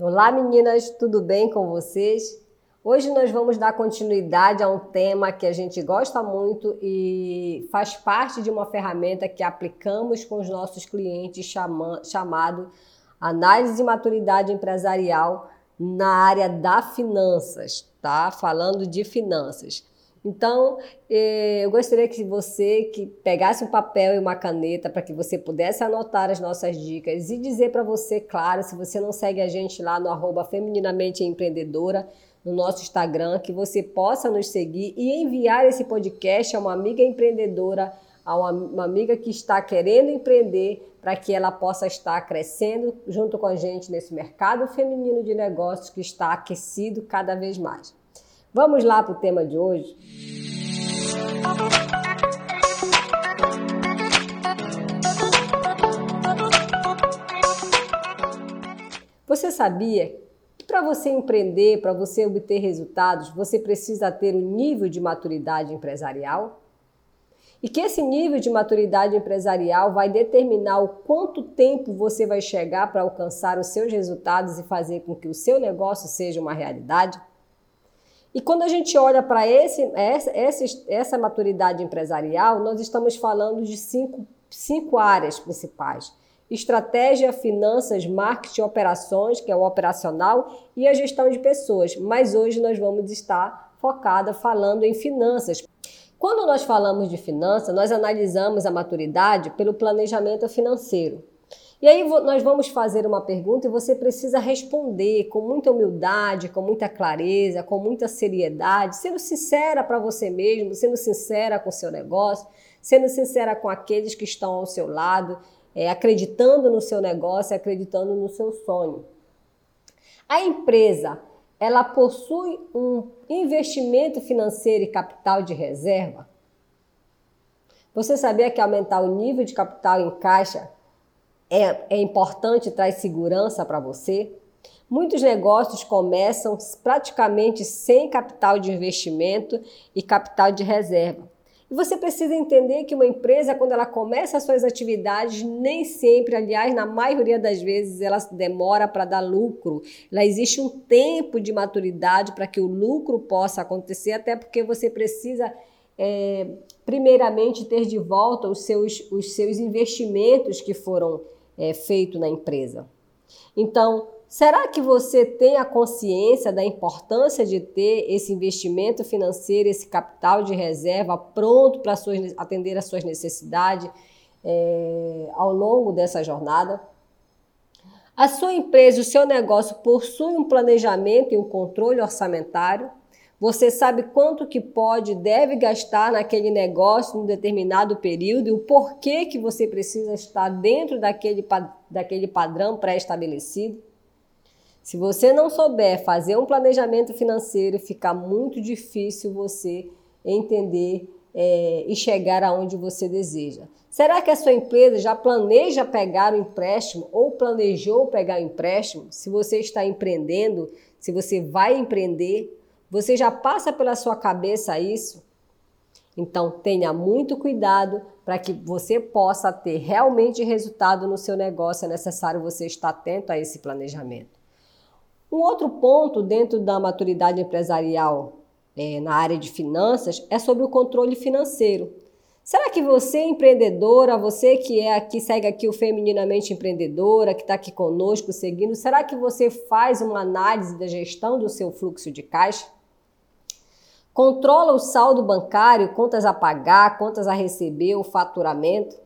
Olá meninas, tudo bem com vocês? Hoje nós vamos dar continuidade a um tema que a gente gosta muito e faz parte de uma ferramenta que aplicamos com os nossos clientes chama, chamado análise de maturidade empresarial na área da finanças, tá? Falando de finanças. Então, eh, eu gostaria que você que pegasse um papel e uma caneta para que você pudesse anotar as nossas dicas e dizer para você, claro, se você não segue a gente lá no arroba Feminинamente Empreendedora, no nosso Instagram, que você possa nos seguir e enviar esse podcast a uma amiga empreendedora, a uma, uma amiga que está querendo empreender, para que ela possa estar crescendo junto com a gente nesse mercado feminino de negócios que está aquecido cada vez mais. Vamos lá para o tema de hoje? Você sabia que para você empreender, para você obter resultados, você precisa ter um nível de maturidade empresarial? E que esse nível de maturidade empresarial vai determinar o quanto tempo você vai chegar para alcançar os seus resultados e fazer com que o seu negócio seja uma realidade? E quando a gente olha para essa, essa maturidade empresarial, nós estamos falando de cinco, cinco áreas principais. Estratégia, finanças, marketing, operações, que é o operacional, e a gestão de pessoas. Mas hoje nós vamos estar focada falando em finanças. Quando nós falamos de finanças, nós analisamos a maturidade pelo planejamento financeiro. E aí nós vamos fazer uma pergunta e você precisa responder com muita humildade, com muita clareza, com muita seriedade, sendo sincera para você mesmo, sendo sincera com o seu negócio, sendo sincera com aqueles que estão ao seu lado, é, acreditando no seu negócio, acreditando no seu sonho. A empresa, ela possui um investimento financeiro e capital de reserva? Você sabia que aumentar o nível de capital em caixa é, é importante, traz segurança para você. Muitos negócios começam praticamente sem capital de investimento e capital de reserva. E você precisa entender que uma empresa, quando ela começa as suas atividades, nem sempre, aliás, na maioria das vezes, ela demora para dar lucro. Ela existe um tempo de maturidade para que o lucro possa acontecer, até porque você precisa é, primeiramente ter de volta os seus, os seus investimentos que foram é, feito na empresa. Então, será que você tem a consciência da importância de ter esse investimento financeiro, esse capital de reserva pronto para atender às suas necessidades é, ao longo dessa jornada? A sua empresa, o seu negócio possui um planejamento e um controle orçamentário? Você sabe quanto que pode, deve gastar naquele negócio num determinado período e o porquê que você precisa estar dentro daquele, daquele padrão pré-estabelecido? Se você não souber fazer um planejamento financeiro, fica muito difícil você entender é, e chegar aonde você deseja. Será que a sua empresa já planeja pegar o empréstimo ou planejou pegar o empréstimo? Se você está empreendendo, se você vai empreender, você já passa pela sua cabeça isso? Então tenha muito cuidado para que você possa ter realmente resultado no seu negócio. É necessário você estar atento a esse planejamento. Um outro ponto dentro da maturidade empresarial é, na área de finanças é sobre o controle financeiro. Será que você, empreendedora, você que é aqui, segue aqui o Femininamente Empreendedora, que está aqui conosco seguindo, será que você faz uma análise da gestão do seu fluxo de caixa? Controla o saldo bancário, contas a pagar, contas a receber, o faturamento.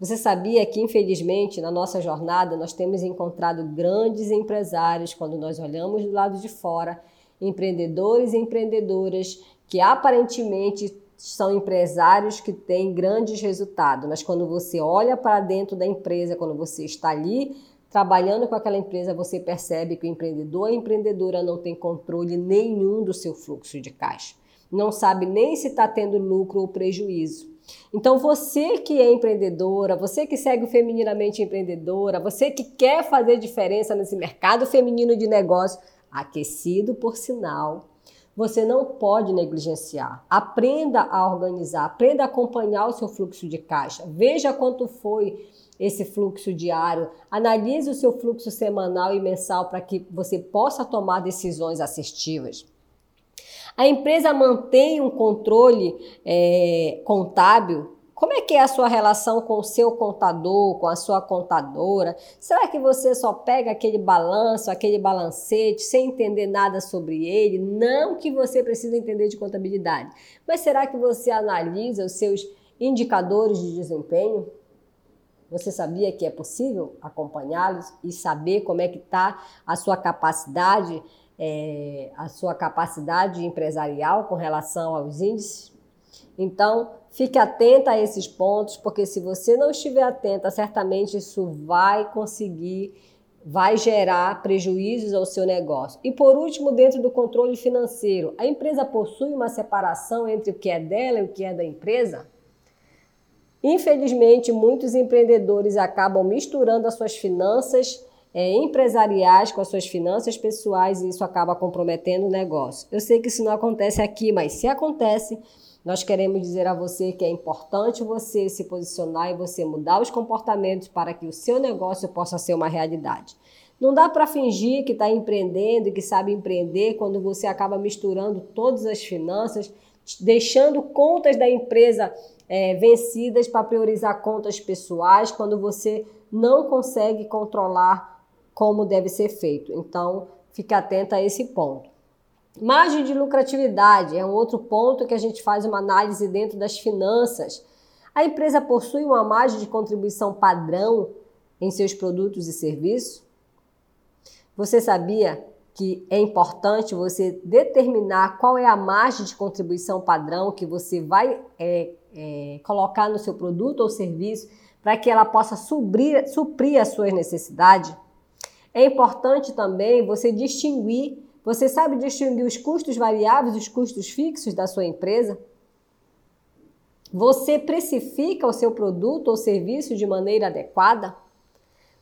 Você sabia que, infelizmente, na nossa jornada, nós temos encontrado grandes empresários, quando nós olhamos do lado de fora, empreendedores e empreendedoras que aparentemente são empresários que têm grandes resultados, mas quando você olha para dentro da empresa, quando você está ali trabalhando com aquela empresa, você percebe que o empreendedor a empreendedora não tem controle nenhum do seu fluxo de caixa. Não sabe nem se está tendo lucro ou prejuízo. Então, você que é empreendedora, você que segue o Femininamente Empreendedora, você que quer fazer diferença nesse mercado feminino de negócio, aquecido por sinal, você não pode negligenciar. Aprenda a organizar, aprenda a acompanhar o seu fluxo de caixa. Veja quanto foi esse fluxo diário, analise o seu fluxo semanal e mensal para que você possa tomar decisões assertivas. A empresa mantém um controle é, contábil como é que é a sua relação com o seu contador, com a sua contadora? Será que você só pega aquele balanço, aquele balancete, sem entender nada sobre ele? Não que você precise entender de contabilidade, mas será que você analisa os seus indicadores de desempenho? Você sabia que é possível acompanhá-los e saber como é que está a sua capacidade, é, a sua capacidade empresarial com relação aos índices? Então, fique atenta a esses pontos, porque se você não estiver atenta, certamente isso vai conseguir, vai gerar prejuízos ao seu negócio. E por último, dentro do controle financeiro, a empresa possui uma separação entre o que é dela e o que é da empresa? Infelizmente, muitos empreendedores acabam misturando as suas finanças é, empresariais com as suas finanças pessoais e isso acaba comprometendo o negócio. Eu sei que isso não acontece aqui, mas se acontece, nós queremos dizer a você que é importante você se posicionar e você mudar os comportamentos para que o seu negócio possa ser uma realidade. Não dá para fingir que está empreendendo e que sabe empreender quando você acaba misturando todas as finanças, deixando contas da empresa é, vencidas para priorizar contas pessoais, quando você não consegue controlar como deve ser feito. Então, fique atento a esse ponto. Margem de lucratividade é um outro ponto que a gente faz uma análise dentro das finanças. A empresa possui uma margem de contribuição padrão em seus produtos e serviços? Você sabia que é importante você determinar qual é a margem de contribuição padrão que você vai é, é, colocar no seu produto ou serviço para que ela possa suprir, suprir as suas necessidades? É importante também você distinguir você sabe distinguir os custos variáveis e os custos fixos da sua empresa? Você precifica o seu produto ou serviço de maneira adequada?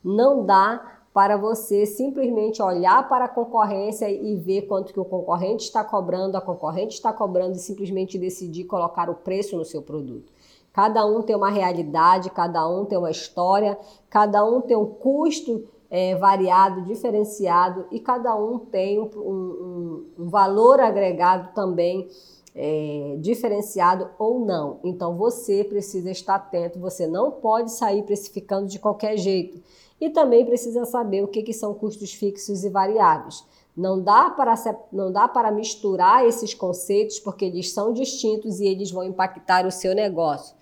Não dá para você simplesmente olhar para a concorrência e ver quanto que o concorrente está cobrando, a concorrente está cobrando e simplesmente decidir colocar o preço no seu produto. Cada um tem uma realidade, cada um tem uma história, cada um tem um custo é, variado, diferenciado e cada um tem um, um, um valor agregado também é, diferenciado ou não. Então você precisa estar atento, você não pode sair precificando de qualquer jeito. E também precisa saber o que, que são custos fixos e variáveis. Não dá, para, não dá para misturar esses conceitos porque eles são distintos e eles vão impactar o seu negócio.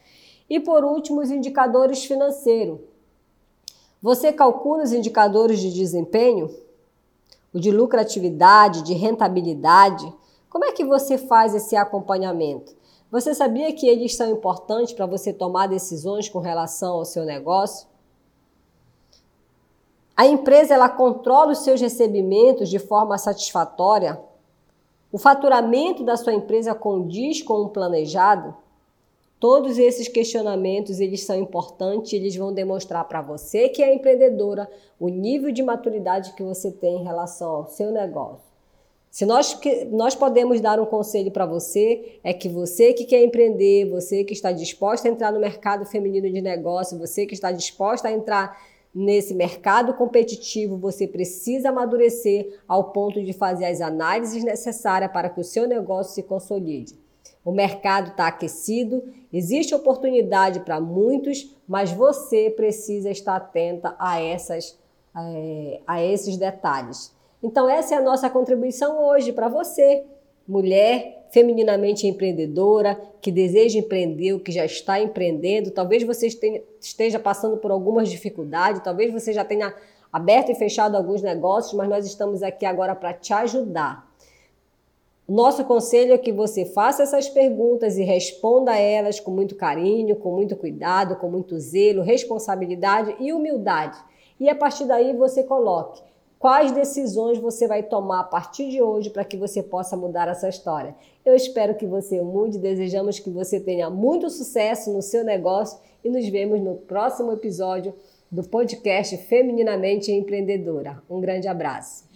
E por último, os indicadores financeiros. Você calcula os indicadores de desempenho? O de lucratividade, de rentabilidade? Como é que você faz esse acompanhamento? Você sabia que eles são importantes para você tomar decisões com relação ao seu negócio? A empresa ela controla os seus recebimentos de forma satisfatória? O faturamento da sua empresa condiz com o planejado? Todos esses questionamentos, eles são importantes, eles vão demonstrar para você que é empreendedora o nível de maturidade que você tem em relação ao seu negócio. Se nós, nós podemos dar um conselho para você, é que você que quer empreender, você que está disposta a entrar no mercado feminino de negócio, você que está disposta a entrar nesse mercado competitivo, você precisa amadurecer ao ponto de fazer as análises necessárias para que o seu negócio se consolide. O mercado está aquecido, existe oportunidade para muitos, mas você precisa estar atenta a, essas, é, a esses detalhes. Então, essa é a nossa contribuição hoje para você, mulher femininamente empreendedora, que deseja empreender, ou que já está empreendendo. Talvez você esteja passando por algumas dificuldades, talvez você já tenha aberto e fechado alguns negócios, mas nós estamos aqui agora para te ajudar. Nosso conselho é que você faça essas perguntas e responda a elas com muito carinho, com muito cuidado, com muito zelo, responsabilidade e humildade. E a partir daí você coloque quais decisões você vai tomar a partir de hoje para que você possa mudar essa história. Eu espero que você mude, desejamos que você tenha muito sucesso no seu negócio e nos vemos no próximo episódio do podcast Femininamente Empreendedora. Um grande abraço.